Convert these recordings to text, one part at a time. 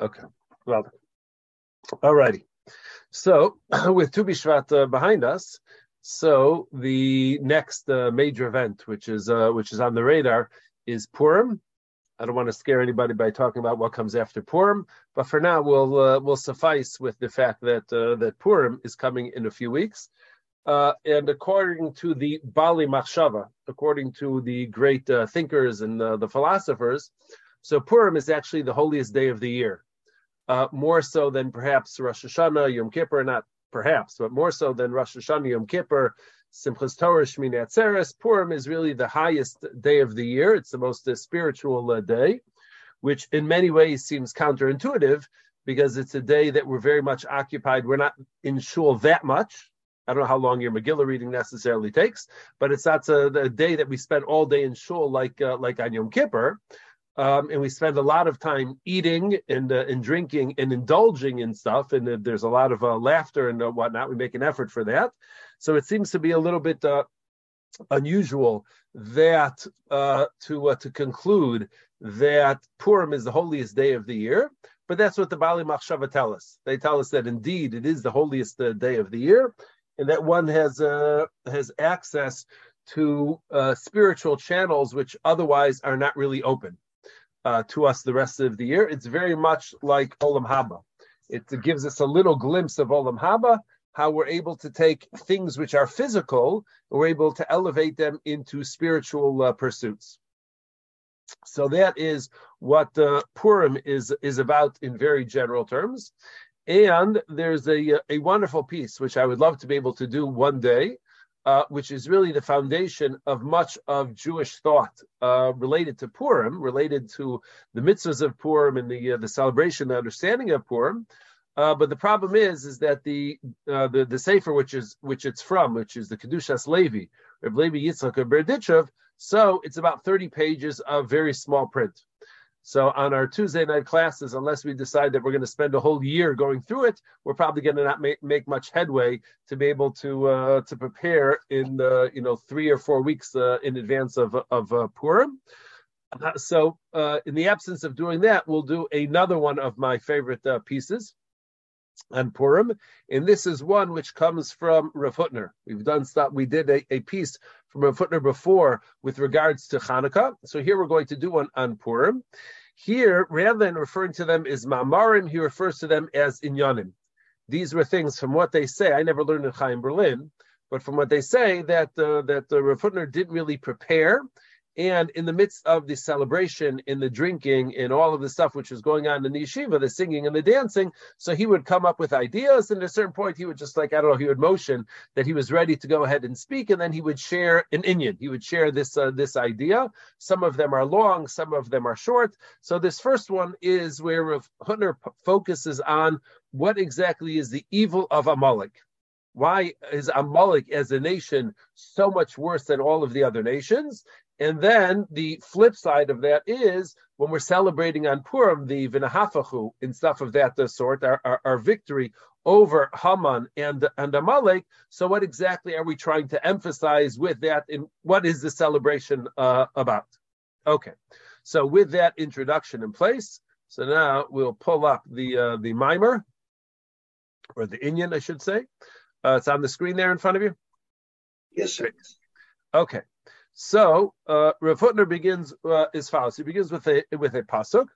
Okay. Well, alrighty. So with Tu B'Shvat uh, behind us, so the next uh, major event, which is uh, which is on the radar, is Purim. I don't want to scare anybody by talking about what comes after Purim, but for now we'll uh, we'll suffice with the fact that uh, that Purim is coming in a few weeks. Uh, and according to the Bali Machshava, according to the great thinkers and the philosophers, so Purim is actually the holiest day of the year, uh, more so than perhaps Rosh Hashanah, Yom Kippur, not perhaps, but more so than Rosh Hashanah, Yom Kippur, Simchas Torah, Shmini Atzeres. Purim is really the highest day of the year. It's the most uh, spiritual uh, day, which in many ways seems counterintuitive because it's a day that we're very much occupied. We're not in shul that much I don't know how long your Megillah reading necessarily takes, but it's not a, a day that we spend all day in shul like uh, like on Yom Kippur. Um, and we spend a lot of time eating and uh, and drinking and indulging in stuff, and uh, there's a lot of uh, laughter and uh, whatnot. We make an effort for that, so it seems to be a little bit uh, unusual that uh, to to conclude that Purim is the holiest day of the year. But that's what the Bali Machshava tell us. They tell us that indeed it is the holiest day of the year, and that one has has access to spiritual channels which otherwise are not really open uh, to us the rest of the year. It's very much like Olam Haba. It gives us a little glimpse of Olam Haba, how we're able to take things which are physical, we're able to elevate them into spiritual uh, pursuits. So that is what uh, Purim is is about in very general terms. And there's a, a wonderful piece which I would love to be able to do one day, uh, which is really the foundation of much of Jewish thought uh, related to Purim, related to the mitzvahs of Purim and the uh, the celebration, the understanding of Purim. Uh, but the problem is, is that the uh, the the sefer which is which it's from, which is the Kedushas Levi, Reb Levi Yitzchak of Berdichev, so it's about 30 pages of very small print. So on our Tuesday night classes, unless we decide that we're going to spend a whole year going through it, we're probably going to not make, make much headway to be able to uh, to prepare in uh, you know three or four weeks uh, in advance of of uh, Purim. Uh, so uh, in the absence of doing that, we'll do another one of my favorite pieces on Purim, and this is one which comes from Rav Hutner. We've done stuff. We did a, a piece from a footnote before with regards to Hanukkah. So here we're going to do one on Purim. Here, rather than referring to them as Ma'amarim, he refers to them as Inyanim. These were things from what they say. I never learned in Chaim Berlin, but from what they say that uh, that the Rav Hutner didn't really prepare and in the midst of the celebration, in the drinking, in all of the stuff which was going on in the yeshiva, the singing and the dancing, so he would come up with ideas. And at a certain point, he would just like, I don't know, he would motion that he was ready to go ahead and speak. And then he would share an inyan. He would share this, uh, this idea. Some of them are long, some of them are short. So this first one is where Hutner focuses on what exactly is the evil of Amalek. Why is Amalek as a nation so much worse than all of the other nations? And then the flip side of that is when we're celebrating on Purim, the Vinahafachu and stuff of that sort, our, our, our, victory over Haman and, and Amalek. So, what exactly are we trying to emphasize with that? And what is the celebration uh, about? Okay, so with that introduction in place, so now we'll pull up the uh, the mimer or the Inyan, I should say. Uh, it's on the screen there in front of you. Yes, sir. Okay. So uh, Rav Hutner begins uh, as follows. He begins with a with a pasuk,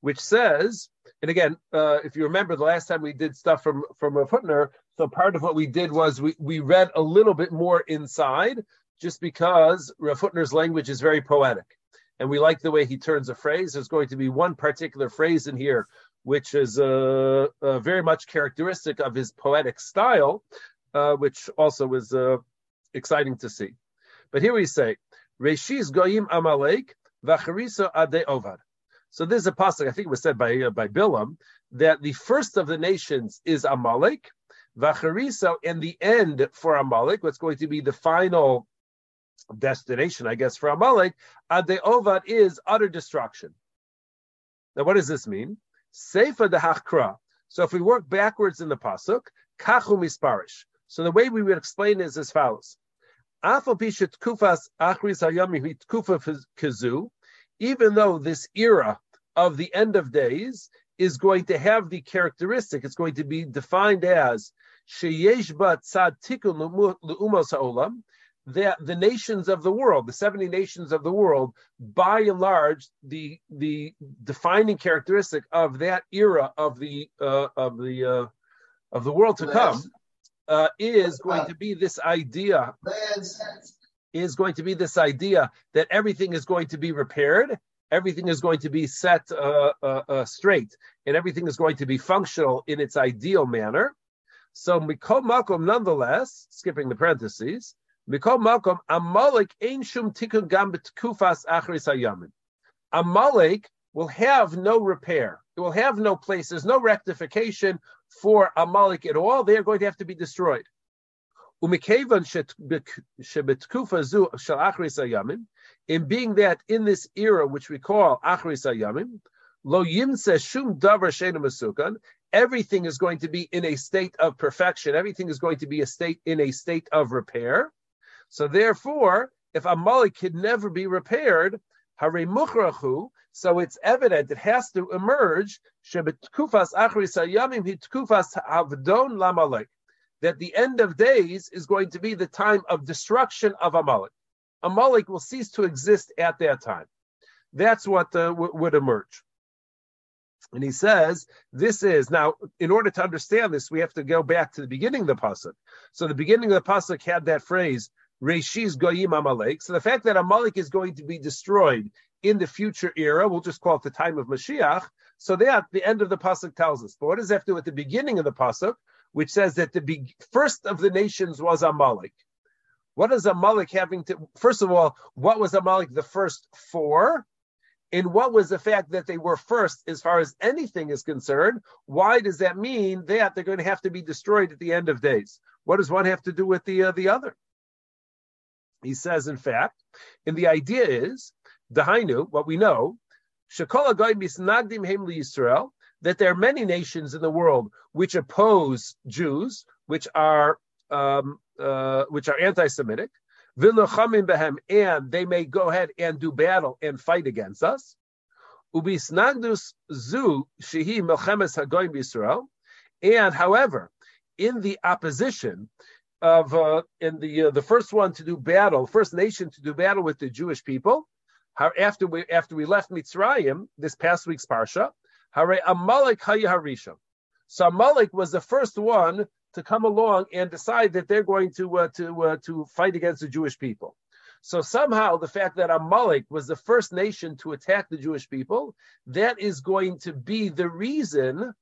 which says, and again, uh, if you remember the last time we did stuff from from Rav Hutner, so part of what we did was we we read a little bit more inside, just because Rav Hutner's language is very poetic, and we like the way he turns a phrase. There's going to be one particular phrase in here which is uh, uh, very much characteristic of his poetic style, uh, which also was exciting to see. But here we say, Reshis goyim amalek v'charisa ade ovar. So this is a pasuk. I think it was said by uh, by Bilam that the first of the nations is Amalek, v'charisa, and the end for Amalek, what's going to be the final destination, I guess, for Amalek, ade ovad is utter destruction. Now, what does this mean? Seifa de hachkra. So if we work backwards in the pasuk, kachu misparish. So the way we would explain is as follows: even though this era of the end of days is going to have the characteristic, it's going to be defined as sheyesh ba tzad tikun le'umos ha'olam, that the nations of the world, the 70 nations of the world, by and large, the the defining characteristic of that era of the uh, of the uh, of the world to come uh, is going to be this idea is going to be this idea that everything is going to be repaired, everything is going to be set uh, uh, uh, straight, and everything is going to be functional in its ideal manner. So mikol makom, nonetheless, skipping the parentheses, mikol makom amalek ein shum tikun gam kufas achris hayamin. Amalek will have no repair. It will have no place. There's no rectification for Amalek at all. They are going to have to be destroyed. In being that in this era, which we call Achris Ayamim, lo yimse shum davar everything is going to be in a state of perfection. Everything is going to be a state in a state of repair. So therefore, if Amalek could never be repaired, hare muchrachu, so it's evident, it has to emerge, that the end of days is going to be the time of destruction of Amalek. Amalek will cease to exist at that time. That's what uh, w- would emerge. And he says, this is, now, in order to understand this, we have to go back to the beginning of the Pasuk. So the beginning of the Pasuk had that phrase, Reishi's Goyim Amalek. So the fact that Amalek is going to be destroyed in the future era. We'll just call it the time of Mashiach. So that the end of the pasuk tells us. But what does that have to do with the beginning of the pasuk, which says that the be- first of the nations was Amalek? What is Amalek having to? First of all, what was Amalek the first for? And what was the fact that they were first as far as anything is concerned? Why does that mean that they're going to have to be destroyed at the end of days? What does one have to do with the uh, the other? He says, in fact, and the idea is Dahainu, what we know, that there are many nations in the world which oppose Jews, which are um, uh, which are anti-Semitic, behem, and they may go ahead and do battle and fight against us. Ubisnagdus zu shehi melchemes hagoyim Yisrael, and however, in the opposition of uh, in the uh, the first one to do battle, first nation to do battle with the Jewish people, after we after we left Mitzrayim, this past week's parsha, Hare Amalek Harisha. So Amalek was the first one to come along and decide that they're going to uh, to uh, to fight against the Jewish people. So somehow the fact that Amalek was the first nation to attack the Jewish people, that is going to be the reason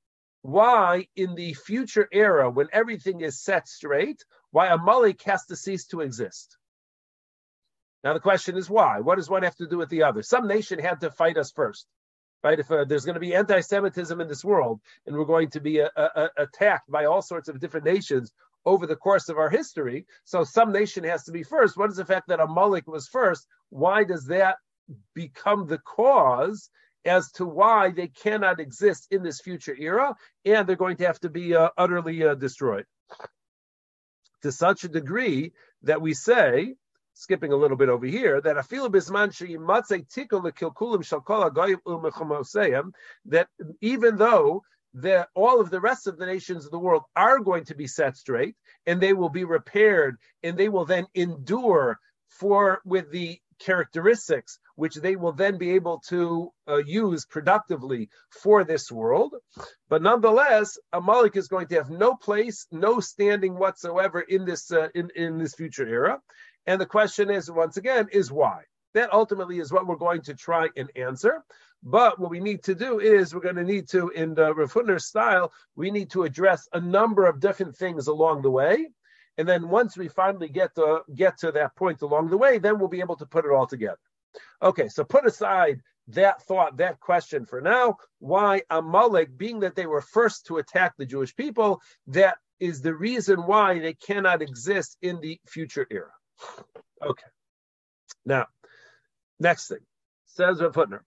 why in the future era, when everything is set straight, why Amalek has to cease to exist. Now the question is why? What does one have to do with the other? Some nation had to fight us first, right? If uh, there's going to be anti-Semitism in this world, and we're going to be uh, uh, attacked by all sorts of different nations over the course of our history, so some nation has to be first. What is the fact that a Amalek was first? Why does that become the cause as to why they cannot exist in this future era, and they're going to have to be uh, utterly uh, destroyed? To such a degree that we say skipping a little bit over here, that afilu bisman that even though that all of the rest of the nations of the world are going to be set straight and they will be repaired and they will then endure for with the characteristics which they will then be able to uh, use productively for this world. But nonetheless, Amalek is going to have no place, no standing whatsoever in this uh, in, in this future era. And the question is, once again, is why? That ultimately is what we're going to try and answer. But what we need to do is we're going to need to, in the Rav style, we need to address a number of different things along the way. And then once we finally get to get to that point along the way, then we'll be able to put it all together. Okay, so put aside that thought, that question for now. Why Amalek, being that they were first to attack the Jewish people, that is the reason why they cannot exist in the future era. Okay. Now, next thing says Rav Hutner,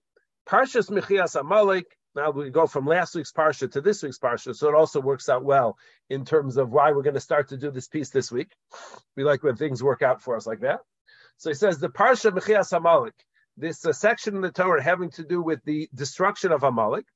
Parshas Mechias Amalek. Now we go from last week's parsha to this week's parsha, so it also works out well in terms of why we're going to start to do this piece this week. We like when things work out for us like that. So he says the parsha Mechias Amalek, this uh, section in the Torah having to do with the destruction of Amalek.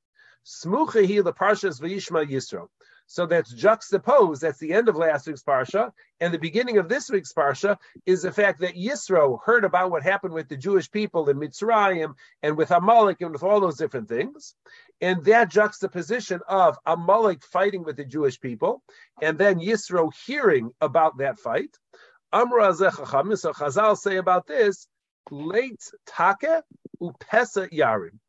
Smucha he the Parshas Vayishma Yisro. So that's juxtaposed. That's the end of last week's parsha, and the beginning of this week's parsha is the fact that Yisro heard about what happened with the Jewish people in Mitzrayim and with Amalek and with all those different things, and that juxtaposition of Amalek fighting with the Jewish people, and then Yisro hearing about that fight. Amra so Chazal say about this, late take upesa yarim,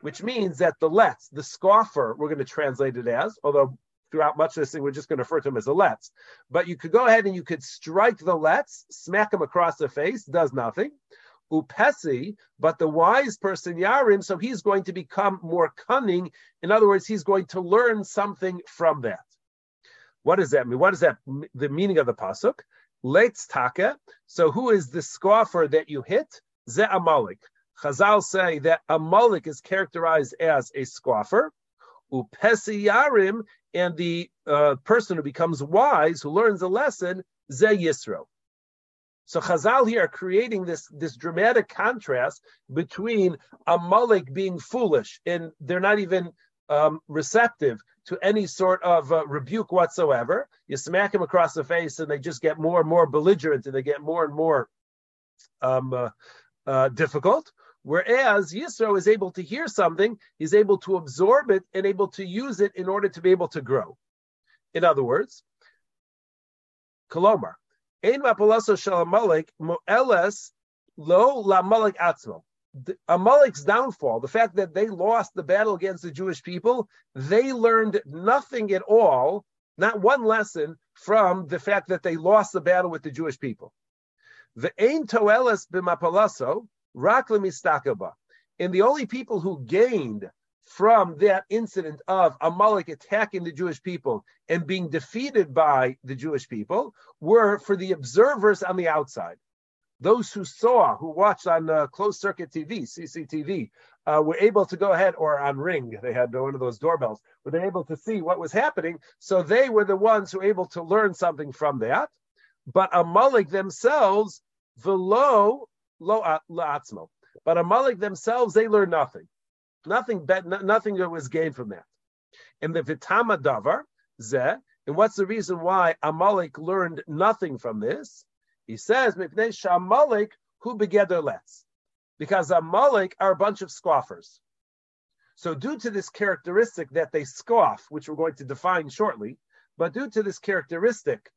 which means that the letz, the scoffer, we're going to translate it as, although throughout much of this thing, we're just going to refer to him as a letz. But you could go ahead and you could strike the letz, smack him across the face, does nothing. Upesi, but the wise person Yarim, so he's going to become more cunning. In other words, he's going to learn something from that. What does that mean? What is that? The meaning of the pasuk? Let's taka. So who is the scoffer that you hit? Ze Amalek. Chazal say that Amalek is characterized as a scoffer. Upesi Yarim, and the uh, person who becomes wise, who learns a lesson, Ze Yisro. So Chazal here are creating this, this dramatic contrast between a Amalek being foolish and they're not even um, receptive to any sort of uh, rebuke whatsoever. You smack them across the face and they just get more and more belligerent and they get more and more um, uh, uh, difficult. Whereas Yisro is able to hear something, he's able to absorb it and able to use it in order to be able to grow. In other words, Kolomar, Ein mapalaso shel Amalek mo'eles lo lamalek atzmo. Amalek's downfall, the fact that they lost the battle against the Jewish people, they learned nothing at all, not one lesson from the fact that they lost the battle with the Jewish people. The ein toeles b'mapalaso, Raklemistakaba. And the only people who gained from that incident of Amalek attacking the Jewish people and being defeated by the Jewish people were for the observers on the outside. Those who saw, who watched on uh, closed circuit TV, CCTV, uh, were able to go ahead, or on Ring, they had one of those doorbells, were they able to see what was happening. So they were the ones who were able to learn something from that. But Amalek themselves, below lo la'atzmo. But Amalek themselves, they learn nothing. Nothing, bet, nothing that was gained from that. And the Vitama Davar, Zeh, and what's the reason why Amalek learned nothing from this? He says, Mipnei Shamalek, who begether letz. Because Amalek are a bunch of scoffers. So, due to this characteristic that they scoff, which we're going to define shortly, but due to this characteristic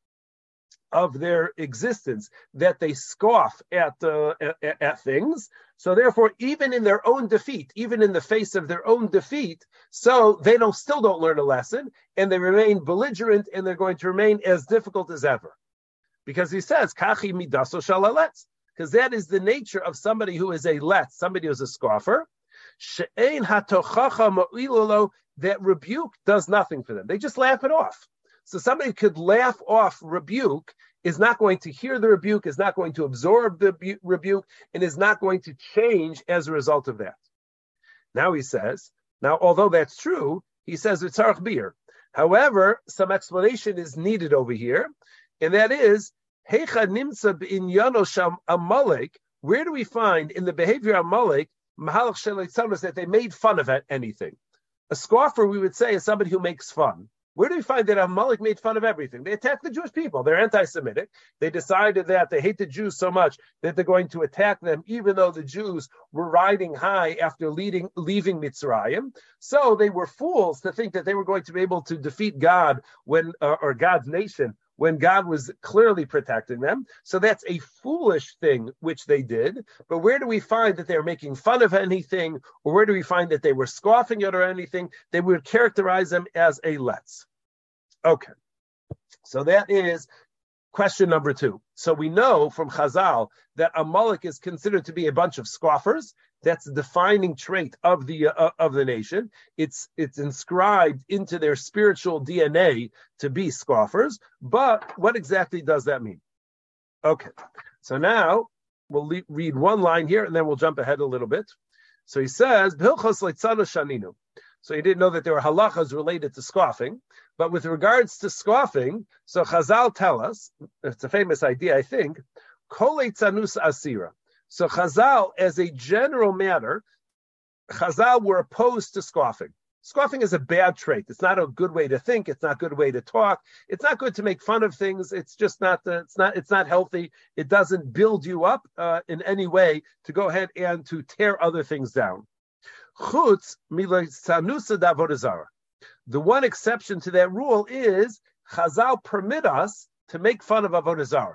of their existence that they scoff at, uh, at, at things. So therefore, even in their own defeat, even in the face of their own defeat, so they don't still don't learn a lesson, and they remain belligerent, and they're going to remain as difficult as ever, because he says kachi midaso shalaletz, because that is the nature of somebody who is a let, somebody who is a scoffer. She'ein hatochacha that rebuke does nothing for them. They just laugh it off. So somebody could laugh off rebuke, is not going to hear the rebuke, is not going to absorb the bu- rebuke, and is not going to change as a result of that. Now he says, now although that's true, he says it's beer. However, some explanation is needed over here, and that is Heicha nimsa in Yanosham Amalek. Where do we find in the behavior of Amalek Mahalach that they made fun of anything? A scoffer, we would say, is somebody who makes fun. Where do we find that Amalek made fun of everything? They attacked the Jewish people. They're anti-Semitic. They decided that they hate the Jews so much that they're going to attack them, even though the Jews were riding high after leading, leaving Mitzrayim. So they were fools to think that they were going to be able to defeat God when, uh, or God's nation when God was clearly protecting them. So that's a foolish thing which they did. But where do we find that they're making fun of anything, or where do we find that they were scoffing at or anything? They would characterize them as a letz. Okay. So that is question number two. So we know from Chazal that Amalek is considered to be a bunch of scoffers. That's the defining trait of the uh, of the nation. It's it's inscribed into their spiritual DNA to be scoffers. But what exactly does that mean? Okay, so now we'll le- read one line here, and then we'll jump ahead a little bit. So he says. So he didn't know that there were halachas related to scoffing. But with regards to scoffing, so Chazal tell us, it's a famous idea, I think, kol asira. So Chazal, as a general matter, Chazal were opposed to scoffing. Scoffing is a bad trait. It's not a good way to think. It's not a good way to talk. It's not good to make fun of things. It's just not. Uh, it's not. It's not healthy. It doesn't build you up uh, in any way to go ahead and to tear other things down. Chutz The one exception to that rule is Chazal permit us to make fun of avodah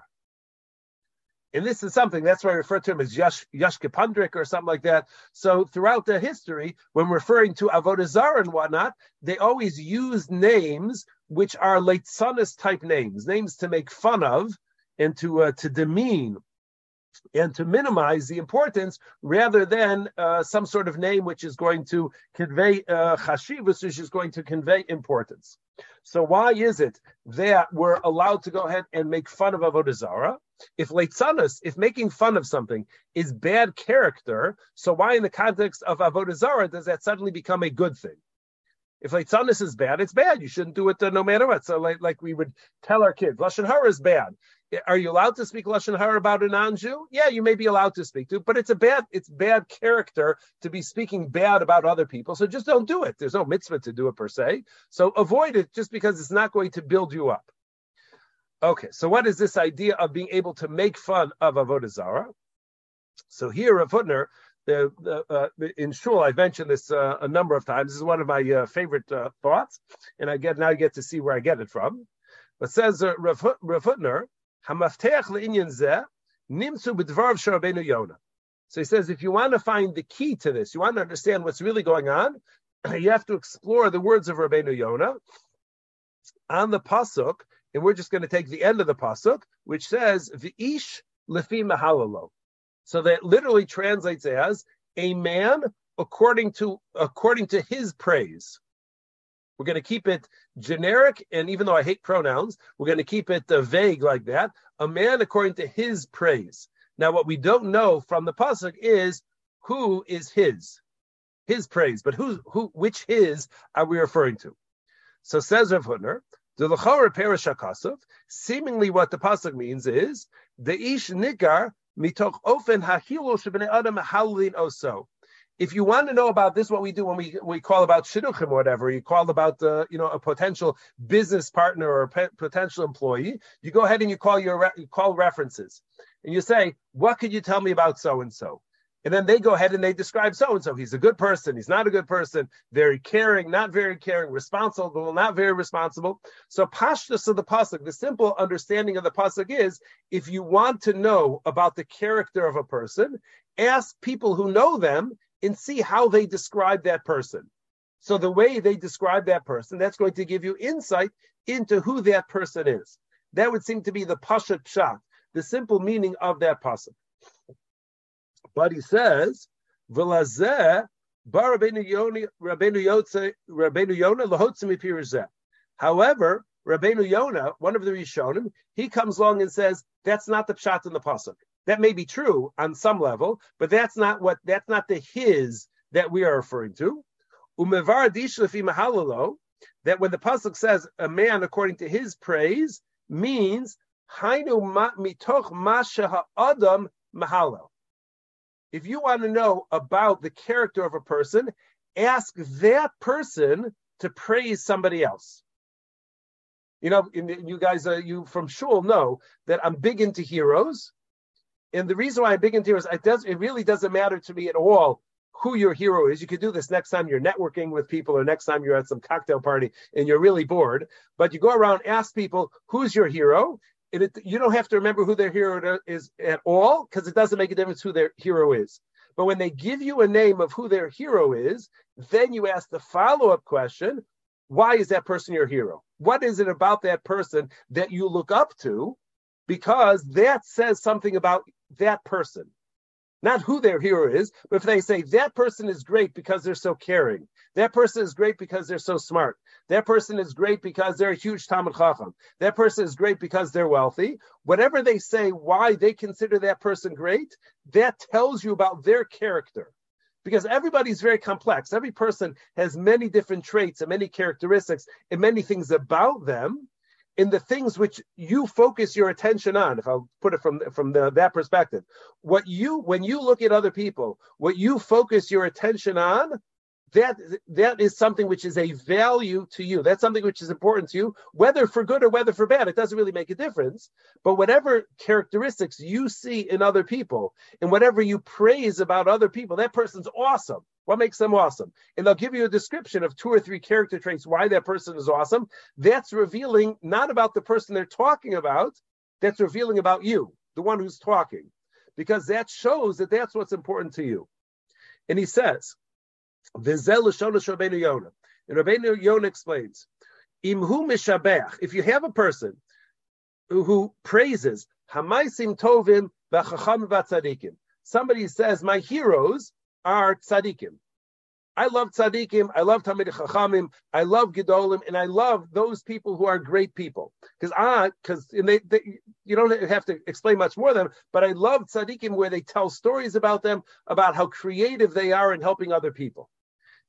and this is something that's why I refer to him as Yash, Yashkepandrik or something like that. So throughout the history, when referring to Avodah Zarah and whatnot, they always use names which are Leitzanis type names, names to make fun of and to uh, to demean and to minimize the importance rather than uh, some sort of name which is going to convey uh, chashivas, which is going to convey importance. So why is it that we're allowed to go ahead and make fun of Avodah Zarah? If leitzanas, if making fun of something is bad character, so why in the context of Avodah Zarah does that suddenly become a good thing? If leitzanas is bad, it's bad. You shouldn't do it uh, no matter what. So like, like we would tell our kids, Lashon Hara is bad. Are you allowed to speak lashon hara about a non-Jew? Yeah, you may be allowed to speak to, but it's a bad, it's bad character to be speaking bad about other people. So just don't do it. There's no mitzvah to do it per se. So avoid it just because it's not going to build you up. Okay, so what is this idea of being able to make fun of avodah zara? So here, Rav Hutner, the, the, uh, in shul, I've mentioned this uh, a number of times. This is one of my uh, favorite uh, thoughts, and I get now I get to see where I get it from. But says uh, Rav, Rav Hutner, Hamafteach le'inyan zeh nimtzu b'dvarav Yonah. So he says, if you want to find the key to this, you want to understand what's really going on, you have to explore the words of Rabbeinu Yonah on the pasuk, and we're just going to take the end of the pasuk, which says v'ish lefi mahalalo. So that literally translates as a man according to according to his praise. We're going to keep it generic, and even though I hate pronouns, we're going to keep it uh, vague like that. A man according to his praise. Now, what we don't know from the pasuk is who is his, his praise, but who, who, which his are we referring to? So says Rav Hutner, the lechora perashakasov. Seemingly, what the pasuk means is the ish nigar mitoch ofen hahilo adam halin oso if you want to know about this, what we do when we we call about shidduchim or whatever, you call about uh, you know a potential business partner or a pe- potential employee, you go ahead and you call your re- you call references, and you say, what could you tell me about so and so? And then they go ahead and they describe so and so. He's a good person. He's not a good person. Very caring, not very caring. Responsible, not very responsible. So pashtus of the pasuk, the simple understanding of the pasuk is: if you want to know about the character of a person, ask people who know them and see how they describe that person. So the way they describe that person, that's going to give you insight into who that person is. That would seem to be the pashat pshat, the simple meaning of that pasuk. But he says, "V'lazeh Rabbeinu lahotzim However, Rabbeinu Yonah, one of the Rishonim, he comes along and says that's not the pshat in the pasuk. That may be true on some level, but that's not what that's not the his that we are referring to. That when the pasuk says a man according to his praise means. If you want to know about the character of a person, ask that person to praise somebody else. You know, you guys, uh, you from Shul know that I'm big into heroes, and the reason why I'm big into heroes, it does it really doesn't matter to me at all who your hero is. You could do this next time you're networking with people or next time you're at some cocktail party and you're really bored. But you go around, ask people, who's your hero? And it, you don't have to remember who their hero is at all because it doesn't make a difference who their hero is. But when they give you a name of who their hero is, then you ask the follow up question why is that person your hero? What is it about that person that you look up to? Because that says something about that person. Not who their hero is, but if they say that person is great because they're so caring, that person is great because they're so smart, that person is great because they're a huge Talmud Chacham, that person is great because they're wealthy, whatever they say why they consider that person great, that tells you about their character. Because everybody's very complex. Every person has many different traits and many characteristics and many things about them in the things which you focus your attention on if i'll put it from from the, that perspective what you when you look at other people what you focus your attention on that that is something which is a value to you. That's something which is important to you, whether for good or whether for bad. It doesn't really make a difference. But whatever characteristics you see in other people, and whatever you praise about other people, that person's awesome. What makes them awesome? And they'll give you a description of two or three character traits why that person is awesome. That's revealing not about the person they're talking about. That's revealing about you, the one who's talking, because that shows that that's what's important to you. And he says, Vizel Rabbeinu Yonah. And Rabbeinu Yonah explains, Imhu mishabech, if you have a person who, who praises Hamaisim Tovim v'chacham v'tzadikim, somebody says, my heroes are tzadikim. I love tzaddikim. I love Talmid Chachamim. I love Gedolim, and I love those people who are great people. Because I, because they, they, you don't have to explain much more than them. But I love tzaddikim where they tell stories about them, about how creative they are in helping other people.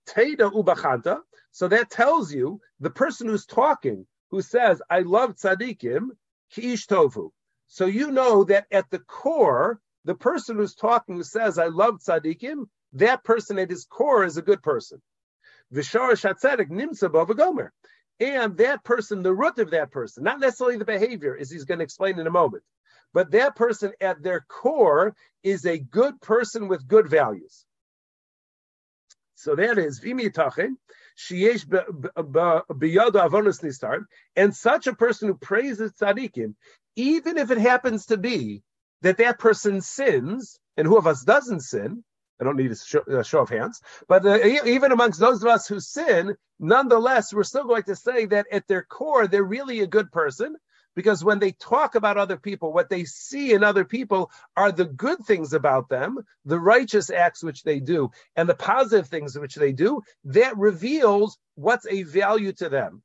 Teda ubachanta. So that tells you the person who's talking, who says, "I love tzaddikim," kiish tofu. So you know that at the core, the person who's talking, who says, "I love tzaddikim," that person at his core is a good person. Vishara shatzedek nimsa gomer. And that person, the root of that person, not necessarily the behavior, as he's going to explain in a moment, but that person at their core is a good person with good values. So that is v'mitachin sheyesh biyada avonos nistar, and such a person who praises tzaddikim, even if it happens to be that that person sins, and who of us doesn't sin, I don't need a show, a show of hands, but uh, even amongst those of us who sin, nonetheless, we're still going to say that at their core, they're really a good person because when they talk about other people, what they see in other people are the good things about them, the righteous acts which they do, and the positive things which they do, that reveals what's a value to them.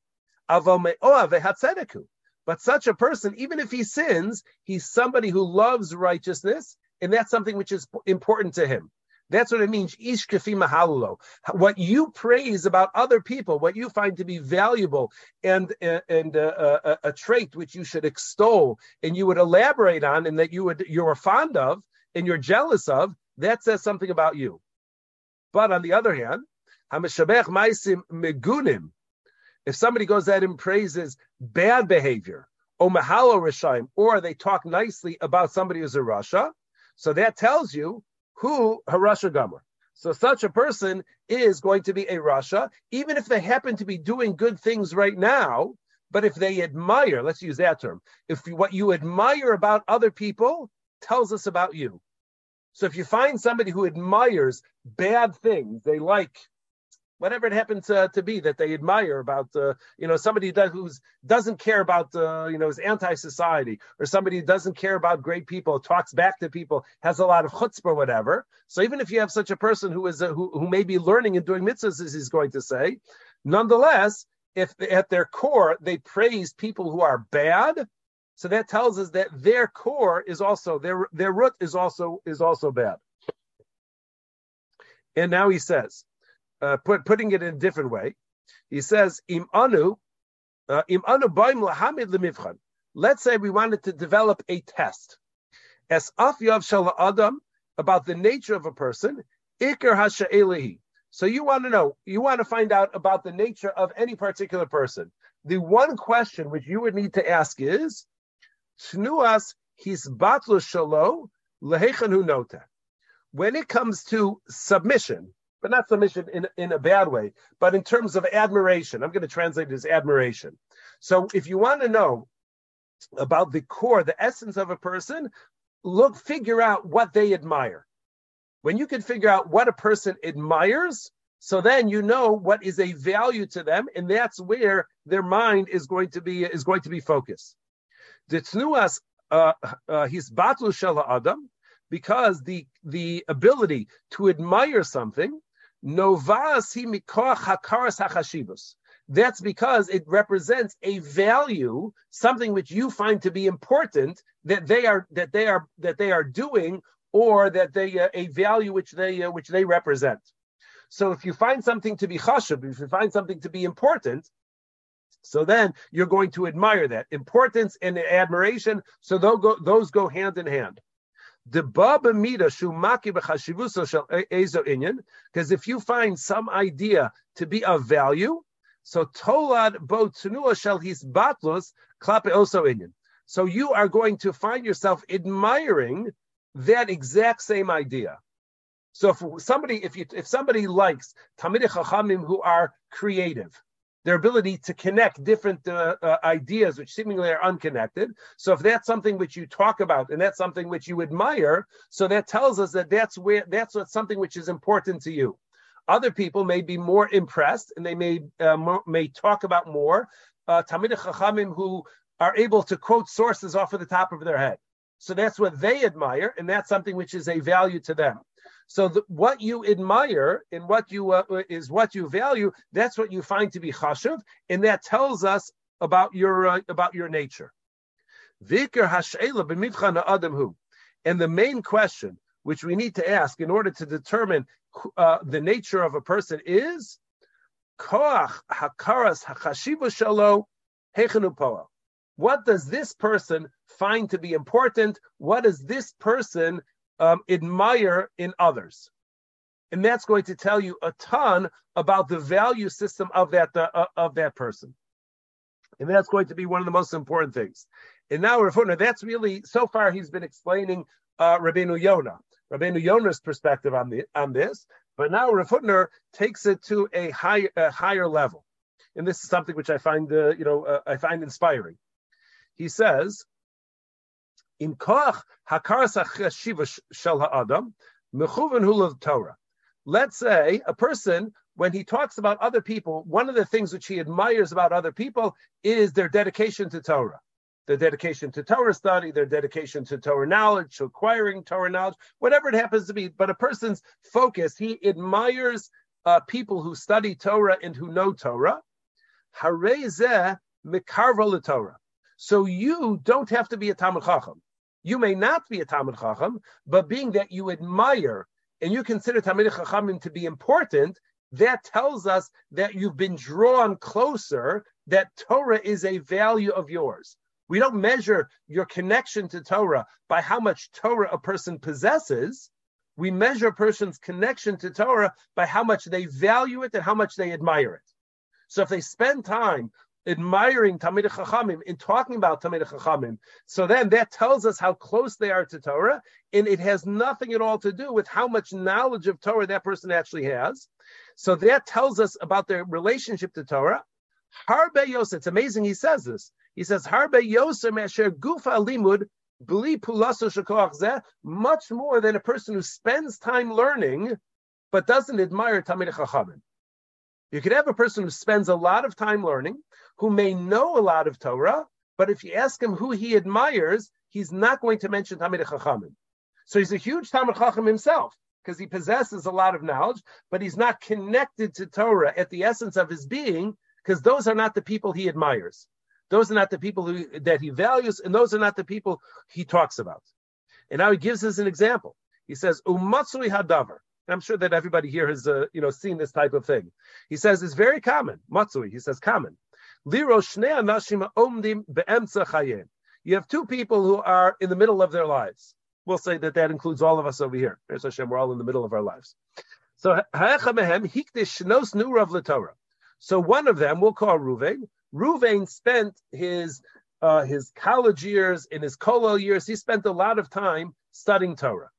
But such a person, even if he sins, he's somebody who loves righteousness, and that's something which is important to him. That's what it means. Ish mahalulo. What you praise about other people, what you find to be valuable and and uh, a, a, trait which you should extol and you would elaborate on, and that you would you're fond of and you're jealous of, that says something about you. But on the other hand, megunim. If somebody goes out and praises bad behavior, or mahalo or they talk nicely about somebody who's a rasha, so that tells you who Harasha Gomer. So such a person is going to be a Rasha, even if they happen to be doing good things right now. But if they admire, let's use that term, if what you admire about other people tells us about you. So if you find somebody who admires bad things, they like whatever it happens uh, to be that they admire about, uh, you know, somebody who doesn't care about, uh, you know, is anti-society, or somebody who doesn't care about great people, talks back to people, has a lot of chutzpah, or whatever. So even if you have such a person who is who, who may be learning and doing mitzvahs, as he's going to say, nonetheless, if at their core they praise people who are bad, so that tells us that their core is also their their root is also is also bad. And now he says, uh, put, putting it in a different way, he says, "Im anu, uh, im anu baim lahamid lemivchan." Let's say we wanted to develop a test, as afyav shal adam about the nature of a person, ikar hasha'elehi. So you want to know, you want to find out about the nature of any particular person. The one question which you would need to ask is, Shnuas his shalo lehechanu nota. When it comes to submission, but not submission in, in a bad way, but in terms of admiration. I'm going to translate it as admiration. So if you want to know about the core, the essence of a person, look, figure out what they admire. When you can figure out what a person admires, so then you know what is a value to them, and that's where their mind is going to be is going to be focused. The tnuas uh, uh, his batlu shala adam, because the the ability to admire something Novas hakaras. That's because it represents a value, something which you find to be important that they are that they are that they are doing, or that they uh, a value which they uh, which they represent. So if you find something to be chashuv, if you find something to be important, so then you're going to admire that importance and admiration. So those go, those go hand in hand. Because if you find some idea to be of value, so tolad bo shall his batlus klape also inyan. So you are going to find yourself admiring that exact same idea. So if somebody, if you, if somebody likes Talmidei Chachamim who are creative, their ability to connect different uh, uh, ideas which seemingly are unconnected. So if that's something which you talk about and that's something which you admire, so that tells us that that's where that's what something which is important to you. Other people may be more impressed and they may uh, may talk about more. Uh, who are able to quote sources off of the top of their head. So that's what they admire, and that's something which is a value to them. So the, what you admire and what you uh, is what you value. That's what you find to be chashuv, and that tells us about your uh, about your nature. Vikar hashela b'mivchan adam and the main question which we need to ask in order to determine uh, the nature of a person is koach hakaras hachashiva shalo hechenu. What does this person find to be important? What does this person um, admire in others? And that's going to tell you a ton about the value system of that uh, of that person. And that's going to be one of the most important things. And now, Rav Hutner, that's really so far he's been explaining uh, Rabbeinu Yonah, Rabbeinu Yonah's perspective on the on this. But now Rav Hutner takes it to a high a higher level, and this is something which I find uh, you know uh, I find inspiring he says, "In koach hakaras shiva shel ha'adam mechuven hulav Torah." Let's say a person, when he talks about other people, one of the things which he admires about other people is their dedication to Torah, their dedication to Torah study, their dedication to Torah knowledge, to acquiring Torah knowledge, whatever it happens to be. But a person's focus, he admires uh, people who study Torah and who know Torah. Harezeh mikarva Torah. So you don't have to be a Talmud Chacham. You may not be a Talmud Chacham, but being that you admire and you consider Talmud Chachamim to be important, that tells us that you've been drawn closer, that Torah is a value of yours. We don't measure your connection to Torah by how much Torah a person possesses. We measure a person's connection to Torah by how much they value it and how much they admire it. So if they spend time admiring Talmid Chachamim, in talking about Talmid Chachamim. So then that tells us how close they are to Torah, and it has nothing at all to do with how much knowledge of Torah that person actually has. So that tells us about their relationship to Torah. Harbe Yosef, it's amazing he says this. He says, Harbe Yosef Mesher Gufa Limud much more than a person who spends time learning but doesn't admire Talmid Chachamim. You could have a person who spends a lot of time learning, who may know a lot of Torah, but if you ask him who he admires, he's not going to mention Talmid Chachamim. So he's a huge Talmid Chacham himself because he possesses a lot of knowledge, but he's not connected to Torah at the essence of his being because those are not the people he admires. Those are not the people who, that he values, and those are not the people he talks about. And now he gives us an example. He says, Umatsui hadavar. I'm sure that everybody here has, uh, you know, seen this type of thing. He says it's very common. Matsui, he says common. You have two people who are in the middle of their lives. We'll say that that includes all of us over here. Hashem, we're all in the middle of our lives. So, so one of them we'll call Ruvain. Ruvain spent his uh, his college years, in his kollel years, he spent a lot of time studying Torah.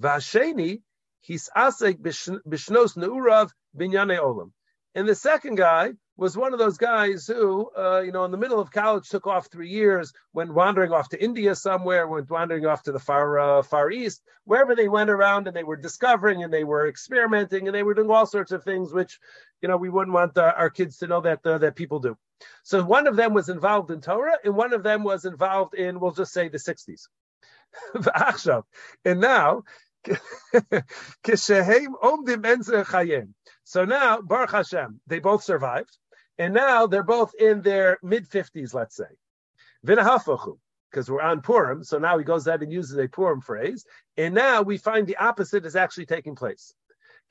Vasheni, he's asek bishnos neurav binyane olam. And the second guy was one of those guys who, uh, you know, in the middle of college took off three years, went wandering off to India somewhere, went wandering off to the far uh, far east, wherever they went around, and they were discovering and they were experimenting and they were doing all sorts of things which, you know, we wouldn't want uh, our kids to know that uh, that people do. So one of them was involved in Torah, and one of them was involved in, we'll just say, the 60s. and now so now, Baruch Hashem, they both survived, and now they're both in their mid 50s, let's say. Because we're on Purim, so now he goes ahead and uses a Purim phrase, and now we find the opposite is actually taking place.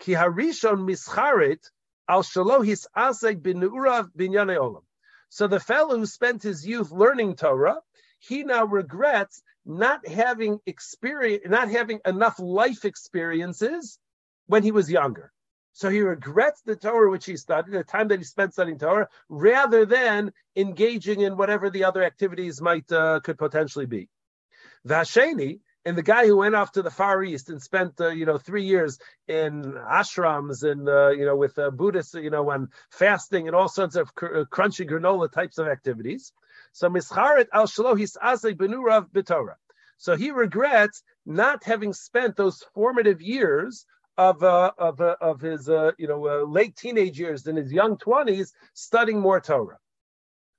Mischarit al bin olam. So the fellow who spent his youth learning Torah, he now regrets not having experience, not having enough life experiences when he was younger. So he regrets the Torah which he studied, the time that he spent studying Torah, rather than engaging in whatever the other activities might uh, could potentially be. Vasheni, and the guy who went off to the Far East and spent, uh, you know, three years in ashrams and, uh, you know, with uh, Buddhists, you know, and fasting and all sorts of cr- crunchy granola types of activities. So mischaret al shalohis asek benurav b'Torah. So he regrets not having spent those formative years of uh, of uh, of his uh, you know uh, late teenage years and his young twenties studying more Torah.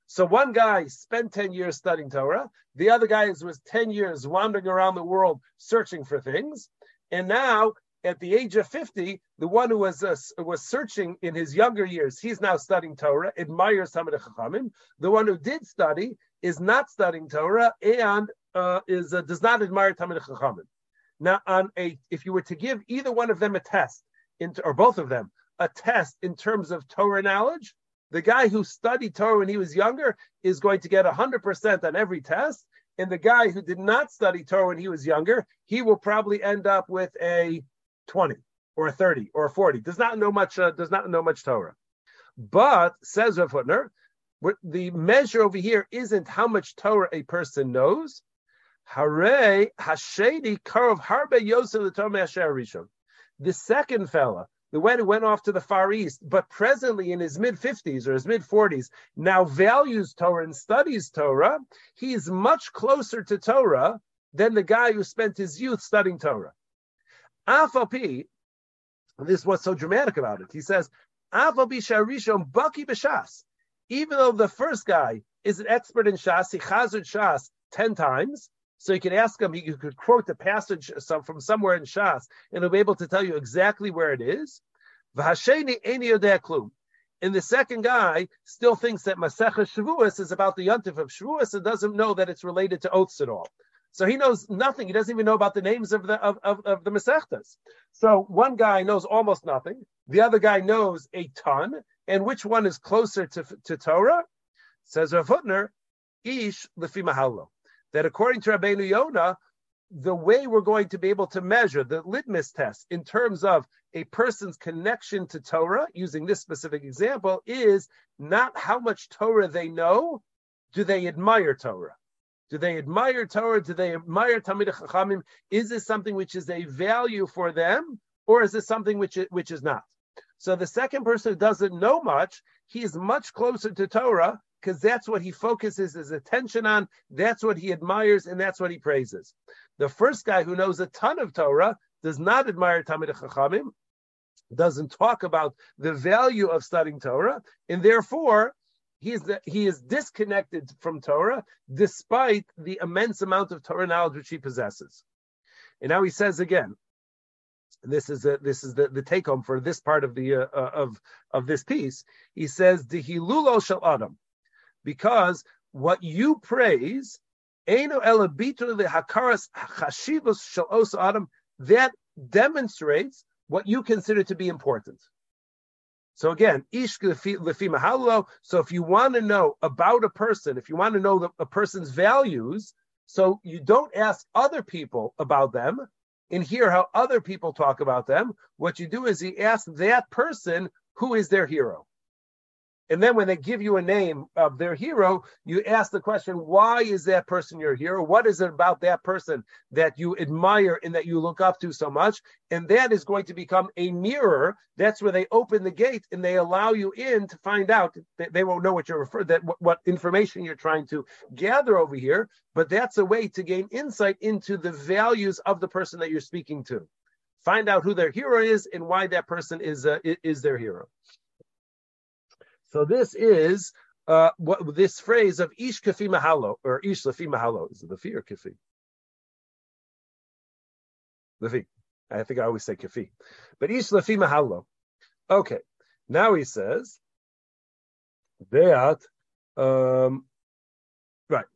So one guy spent 10 years studying Torah, the other guy was 10 years wandering around the world searching for things, and now at the age of 50, the one who was uh, was searching in his younger years, he's now studying Torah, admires Talmid Chachamim. The one who did study is not studying Torah and uh, is uh, does not admire Talmid Chachamim. Now, on a if you were to give either one of them a test, into, or both of them a test in terms of Torah knowledge, the guy who studied Torah when he was younger is going to get 100% on every test. And the guy who did not study Torah when he was younger, he will probably end up with a 20 or a 30 or a 40. Does not know much, uh, does not know much Torah. But, says Rav Hutner, the measure over here isn't how much Torah a person knows. The The second fella the one who went off to the Far East, but presently in his mid 50s or his mid 40s, now values Torah and studies Torah, he is much closer to Torah than the guy who spent his youth studying Torah. Afapi, this is what's so dramatic about it. He says, Afapi Sharishon Baki B'Shas. Even though the first guy is an expert in Shas, he chazard Shas 10 times, so you can ask him, you could quote the passage from somewhere in Shas, and he'll be able to tell you exactly where it is. And the second guy still thinks that Masechah Shavuos is about the Yontif of Shavuos and doesn't know that it's related to oaths at all. So he knows nothing. He doesn't even know about the names of the of, of, of the Masechtas. So one guy knows almost nothing. The other guy knows a ton. And which one is closer to, to Torah? Says Rav Hutner, Ish Lefi Mahallo that according to Rabbeinu Yonah, the way we're going to be able to measure the litmus test in terms of a person's connection to Torah, using this specific example, is not how much Torah they know, do they admire Torah? Do they admire Torah? Do they admire Talmid Chachamim? Is this something which is a value for them, or is this something which which is not? So the second person who doesn't know much, he is much closer to Torah because that's what he focuses his attention on, that's what he admires, and that's what he praises. The first guy who knows a ton of Torah does not admire Talmid Chachamim, doesn't talk about the value of studying Torah, and therefore he is, the, he is disconnected from Torah despite the immense amount of Torah knowledge which he possesses. And now he says again, this is a, this is the, the take home for this part of the uh, uh of of this piece. He says the hilulo shel adam because what you praise, eino elabitu lehakaras chashivus shel adam that demonstrates what you consider to be important. So again, ish mahalo. So if you want to know about a person, if you want to know the, a person's values, so you don't ask other people about them and hear how other people talk about them. What you do is you ask that person who is their hero. And then when they give you a name of their hero, you ask the question, why is that person your hero? What is it about that person that you admire and that you look up to so much? And that is going to become a mirror. That's where they open the gate and they allow you in to find out that they won't know what you're referring that what, what information you're trying to gather over here. But that's a way to gain insight into the values of the person that you're speaking to. Find out who their hero is and why that person is uh, is their hero. So this is uh, what this phrase of ish kafi mahalo or ish lafi mahalo is it the or kafi? Lafi. I think I always say kafi, but ish lafi mahalo. Okay, now he says that um, right.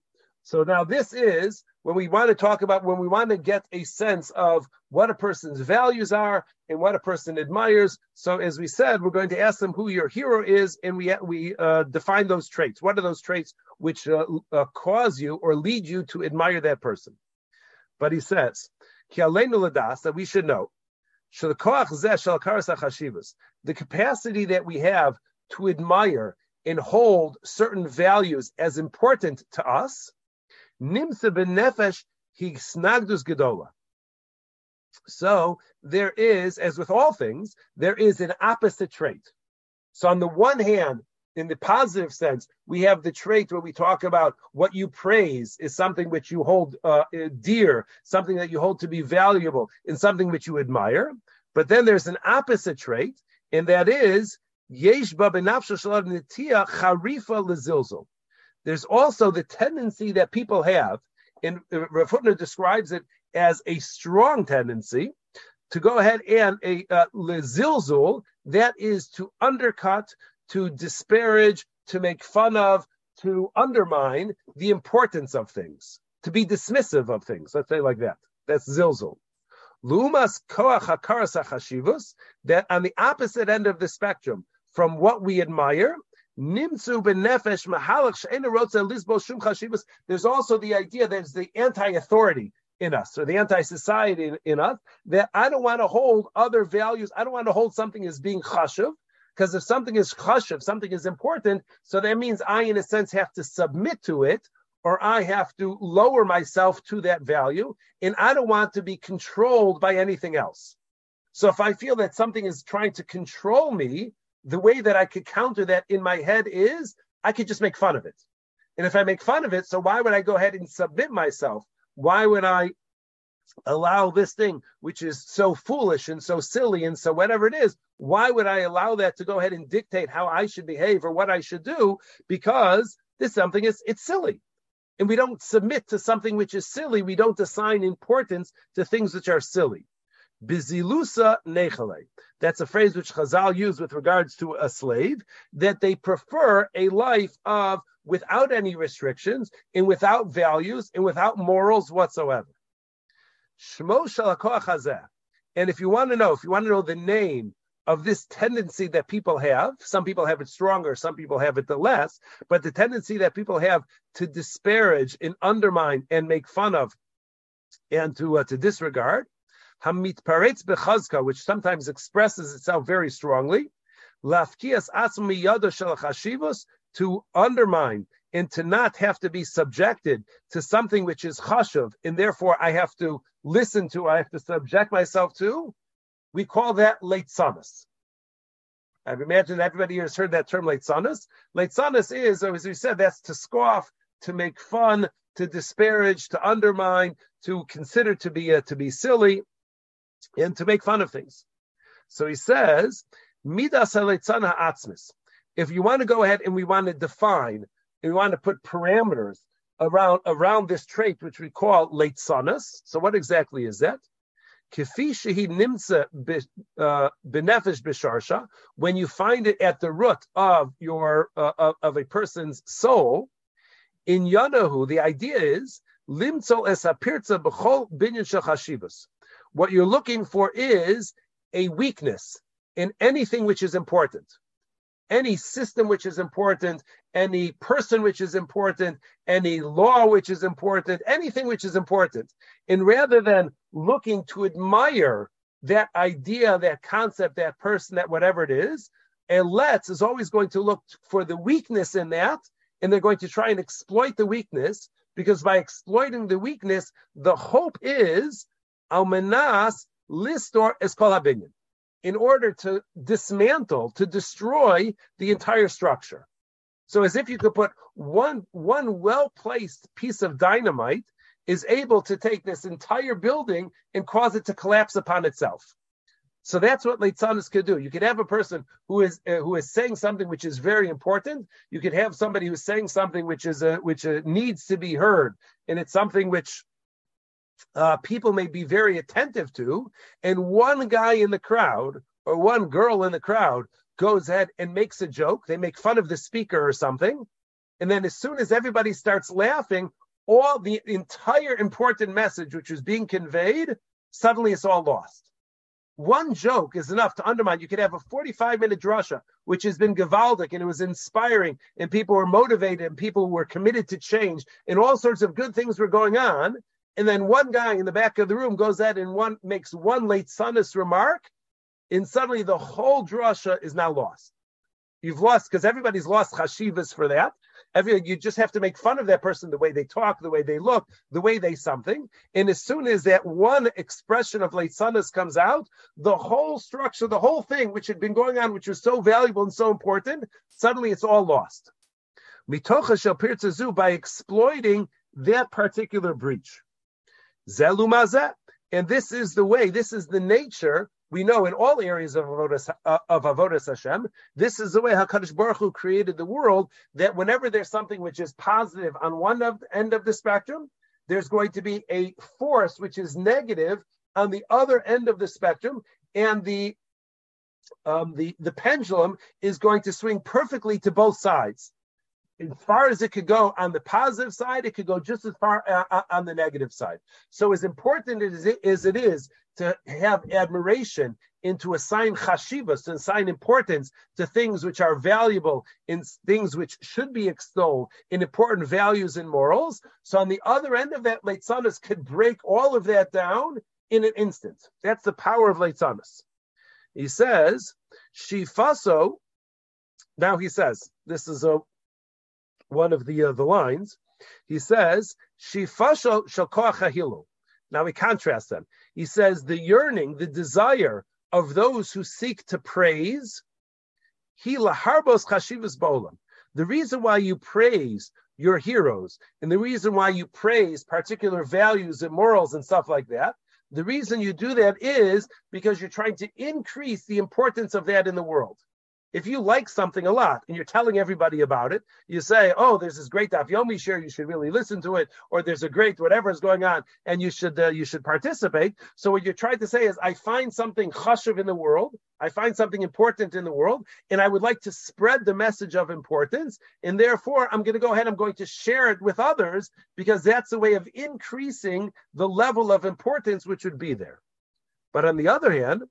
So now this is when we want to talk about, when we want to get a sense of what a person's values are and what a person admires. So, as we said, we're going to ask them who your hero is, and we we uh, define those traits. What are those traits which uh, uh, cause you or lead you to admire that person? But he says, that we should know the capacity that we have to admire and hold certain values as important to us, nimsa benefesh higsnagdus gedola. So there is, as with all things, there is an opposite trait. So on the one hand, in the positive sense, we have the trait where we talk about what you praise is something which you hold uh, dear, something that you hold to be valuable, and something which you admire. But then there's an opposite trait, and that is there's also the tendency that people have, and Rav Hutner describes it as a strong tendency to go ahead and a uh, lezilzul, that is to undercut, to disparage, to make fun of, to undermine the importance of things, to be dismissive of things. Let's say like that. That's zilzul. Lumas koach hakaras that on the opposite end of the spectrum, from what we admire. Nimtzu benefesh mahalach chashivas. There's also the idea that there's the anti-authority in us or the anti-society in, in, us that I don't want to hold other values. I don't want to hold something as being chashuv because if something is chashuv, something is important, so that means I, in a sense, have to submit to it or I have to lower myself to that value, and I don't want to be controlled by anything else. So if I feel that something is trying to control me, the way that I could counter that in my head is I could just make fun of it. And if I make fun of it, so why would I go ahead and submit myself? Why would I allow this thing, which is so foolish and so silly and so whatever it is, why would I allow that to go ahead and dictate how I should behave or what I should do? Because this something is it's silly. And we don't submit to something which is silly. We don't assign importance to things which are silly. Bizilusa nechale. That's a phrase which Chazal use with regards to a slave, that they prefer a life of without any restrictions and without values and without morals whatsoever. Shmo And if you want to know, if you want to know the name of this tendency that people have, some people have it stronger, some people have it the less, but the tendency that people have to disparage and undermine and make fun of and to uh, to disregard Hamitparetz bechazka, which sometimes expresses itself very strongly, lafkias asmi yada shel chashivos, to undermine and to not have to be subjected to something which is chashuv, and therefore I have to listen to, I have to subject myself to, we call that leitzanas. I've imagine everybody has heard that term leitzanas. Leitzanas is, as we said, that's to scoff, to make fun, to disparage, to undermine, to consider to be uh, to be silly and to make fun of things. So he says, Midas. If you want to go ahead and we want to define, we want to put parameters around around this trait, which we call leitzanas. So what exactly is that? uh, when you find it at the root of your uh, of, a person's soul, in Yanahu, the idea is limtzo es apirza b'chol binyan shachashivas. What you're looking for is a weakness in anything which is important. Any system which is important, any person which is important, any law which is important, anything which is important. And rather than looking to admire that idea, that concept, that person, that whatever it is, a letz is always going to look for the weakness in that, and they're going to try and exploit the weakness, because by exploiting the weakness, the hope is Almanas listor eskol habinyan, in order to dismantle, to destroy the entire structure. So as if you could put one one well placed piece of dynamite is able to take this entire building and cause it to collapse upon itself. So that's what Leitzanis could do. You could have a person who is uh, who is saying something which is very important. You could have somebody who's saying something which is a, which uh, needs to be heard, and it's something which uh, people may be very attentive to, and one guy in the crowd or one girl in the crowd goes ahead and makes a joke. They make fun of the speaker or something. And then as soon as everybody starts laughing, all the entire important message which was being conveyed, suddenly it's all lost. One joke is enough to undermine. You could have a 45 minute drasha, which has been gevaldig and it was inspiring, and people were motivated and people were committed to change, and all sorts of good things were going on. And then one guy in the back of the room goes out and one makes one leitzanas remark, and suddenly the whole drasha is now lost. You've lost because everybody's lost chashivas for that. Every, you just have to make fun of that person, the way they talk, the way they look, the way they something. And as soon as that one expression of Leitzanas comes out, the whole structure, the whole thing, which had been going on, which was so valuable and so important, suddenly it's all lost. Mitocha shel by exploiting that particular breach. And this is the way, this is the nature we know in all areas of avodas, uh, of avodas Hashem, this is the way Hakadosh Baruch Hu created the world. That whenever there's something which is positive on one of, end of the spectrum, there's going to be a force which is negative on the other end of the spectrum, and the um, the the pendulum is going to swing perfectly to both sides as far as it could go on the positive side, it could go just as far uh, uh on the negative side. So, as important as it, as it is to have admiration and to assign chashivas, to assign importance to things which are valuable, in things which should be extolled, in important values and morals. So, on the other end of that, Leitzanis could break all of that down in an instant. That's the power of Leitzanis. He says, Shifaso. Now he says, this is a one of the uh, the lines, he says, "Shifasho shakoach Now we contrast them. He says the yearning, the desire of those who seek to praise, he laharbos chashivas bolam. The reason why you praise your heroes and the reason why you praise particular values and morals and stuff like that, the reason you do that is because you're trying to increase the importance of that in the world. If you like something a lot and you're telling everybody about it, you say, "Oh, there's this great Daf Yomi share. You should really listen to it," or "There's a great whatever is going on, and you should uh, you should participate." So what you're trying to say is, I find something chashuv in the world, I find something important in the world, and I would like to spread the message of importance, and therefore I'm going to go ahead. I'm going to share it with others because that's a way of increasing the level of importance which would be there. But on the other hand,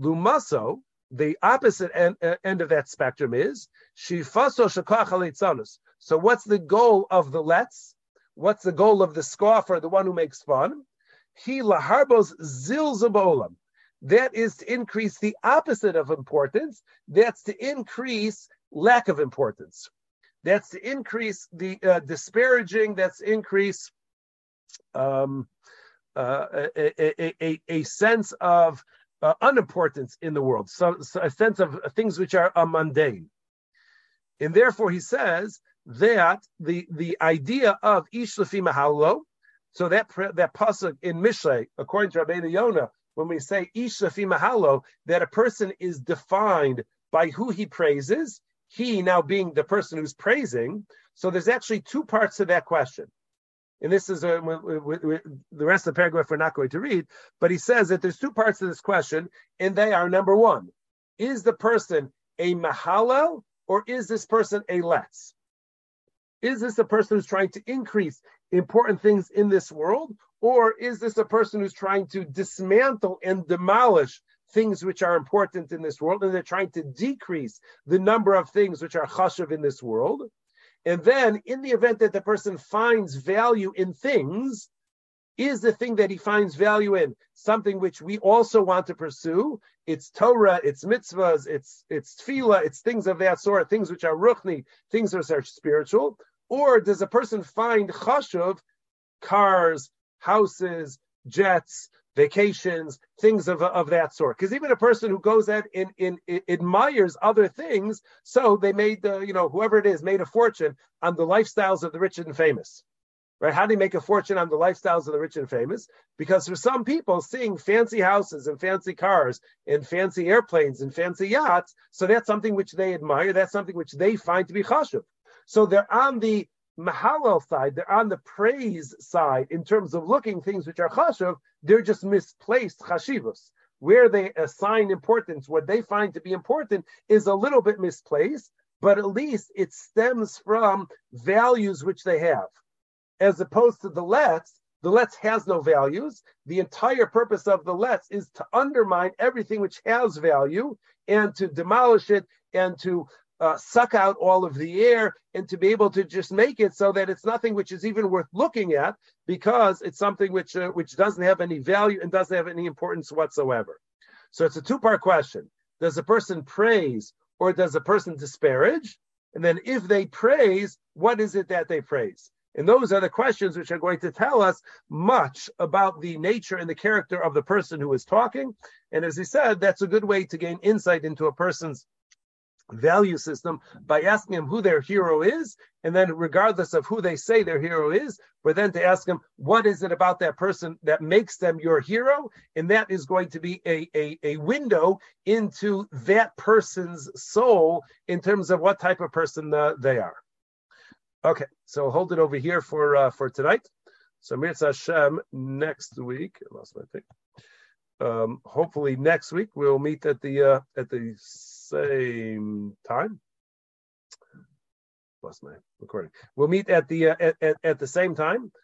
lumaso the opposite end, uh, end of that spectrum is shifaso shakach So what's the goal of the letz? What's the goal of the scoffer, the one who makes fun? He laharbos zilzabolam. That is to increase the opposite of importance. That's to increase lack of importance. That's to increase the uh, disparaging. That's increase um, uh, a, a, a, a sense of uh, unimportance in the world, so, so a sense of things which are mundane. And therefore, he says that the, the idea of ish mahalo, so that that pasuk in Mishlei, according to Rabbeinu Yonah, when we say ish mahalo, that a person is defined by who he praises, he now being the person who's praising. So there's actually two parts to that question and this is uh, a, the rest of the paragraph we're not going to read, but he says that there's two parts to this question, and they are number one, is the person a mahalel or is this person a letz? Is this a person who's trying to increase important things in this world, or is this a person who's trying to dismantle and demolish things which are important in this world, and they're trying to decrease the number of things which are chashav in this world? And then, in the event that the person finds value in things, is the thing that he finds value in something which we also want to pursue? It's Torah, it's mitzvahs, it's it's tefillah, it's things of that sort, things which are ruchni, things which are spiritual. Or does a person find chashuv, cars, houses, jets, vacations, things of, of that sort. Because even a person who goes out and, admires other things, so they made the, you know, whoever it is made a fortune on the lifestyles of the rich and famous. Right? How do you make a fortune on the lifestyles of the rich and famous? Because for some people, seeing fancy houses and fancy cars and fancy airplanes and fancy yachts, so that's something which they admire. That's something which they find to be chashuv. So they're on the Mahalel side, they're on the praise side in terms of looking things which are chashuv, they're just misplaced chashivas. Where they assign importance, what they find to be important is a little bit misplaced, but at least it stems from values which they have. as opposed to the letz. The letz has no values. The entire purpose of the letz is to undermine everything which has value and to demolish it and to uh, suck out all of the air and to be able to just make it so that it's nothing which is even worth looking at because it's something which uh, which doesn't have any value and doesn't have any importance whatsoever. So it's a two part question: Does a person praise or does a person disparage? And then if they praise, what is it that they praise? And those are the questions which are going to tell us much about the nature and the character of the person who is talking. And as he said, that's a good way to gain insight into a person's value system by asking them who their hero is, and then regardless of who they say their hero is, but then to ask them what is it about that person that makes them your hero, and that is going to be a, a, a window into that person's soul in terms of what type of person uh, they are. Okay, so hold it over here for uh, for tonight. So Mirza Hashem next week. I lost my thing. Um, hopefully next week we'll meet at the uh, at the same time. Lost my recording. We'll meet at the uh, at, at, at the same time.